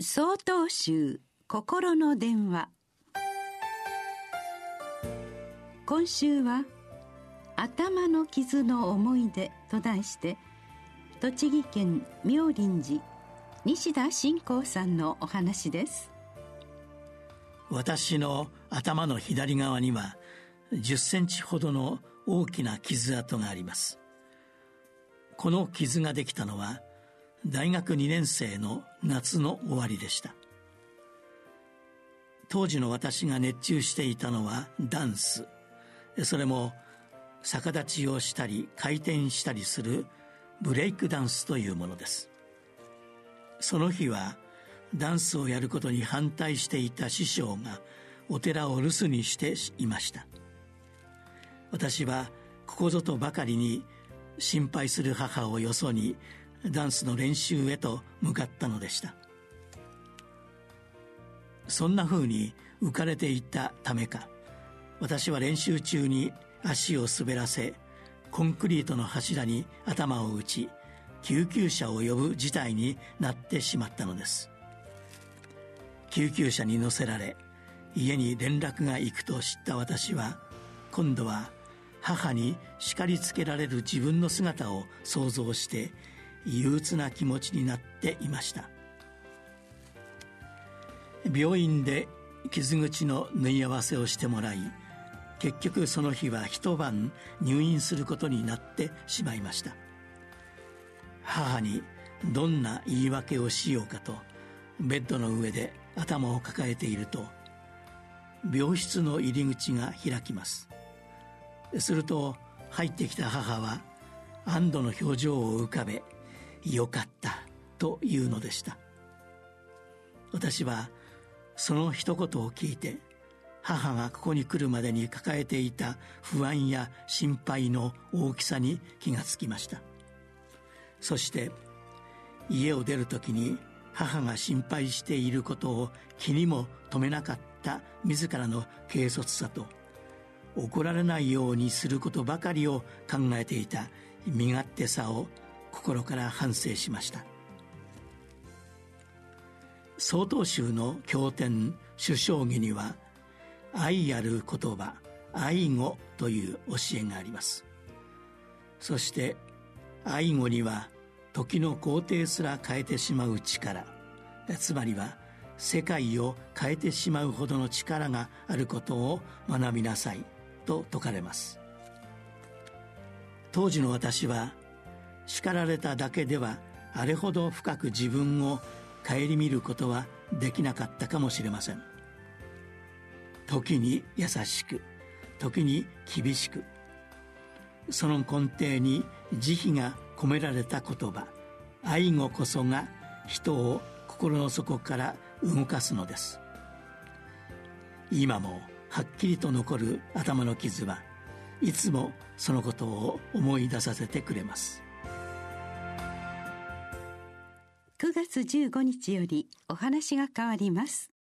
総統集心の電話。今週は「頭の傷の思い出」と題して栃木県妙林寺西田信仰さんのお話です。私の頭の左側には10センチほどの大きな傷跡があります。この傷ができたのは大学2年生の夏の終わりでした。当時の私が熱中していたのはダンス。それも逆立ちをしたり回転したりするブレイクダンスというものです。その日はダンスをやることに反対していた師匠がお寺を留守にしていました。私はここぞとばかりに心配する母をよそにダンスの練習へと向かったのでした。そんな風に浮かれていたためか私は練習中に足を滑らせコンクリートの柱に頭を打ち救急車を呼ぶ事態になってしまったのです。救急車に乗せられ家に連絡が行くと知った私は今度は母に叱りつけられる自分の姿を想像して憂鬱な気持ちになっていました。病院で傷口の縫い合わせをしてもらい結局その日は一晩入院することになってしまいました。母にどんな言い訳をしようかとベッドの上で頭を抱えていると病室の入り口が開きます。すると入ってきた母は安堵の表情を浮かべよかったというのでした。私はその一言を聞いて母がここに来るまでに抱えていた不安や心配の大きさに気がつきました。そして家を出る時に母が心配していることを気にも留めなかった自らの軽率さと怒られないようにすることばかりを考えていた身勝手さを心から反省しました。曹洞宗の経典首相儀には愛ある言葉愛語という教えがあります。そして愛語には時の皇帝すら変えてしまう力つまりは世界を変えてしまうほどの力があることを学びなさいと説かれます。当時の私は叱られただけではあれほど深く自分を顧みることはできなかったかもしれません。時に優しく時に厳しくその根底に慈悲が込められた言葉愛語こそが人を心の底から動かすのです。今もはっきりと残る頭の傷はいつもそのことを思い出させてくれます。9月15日よりお話が変わります。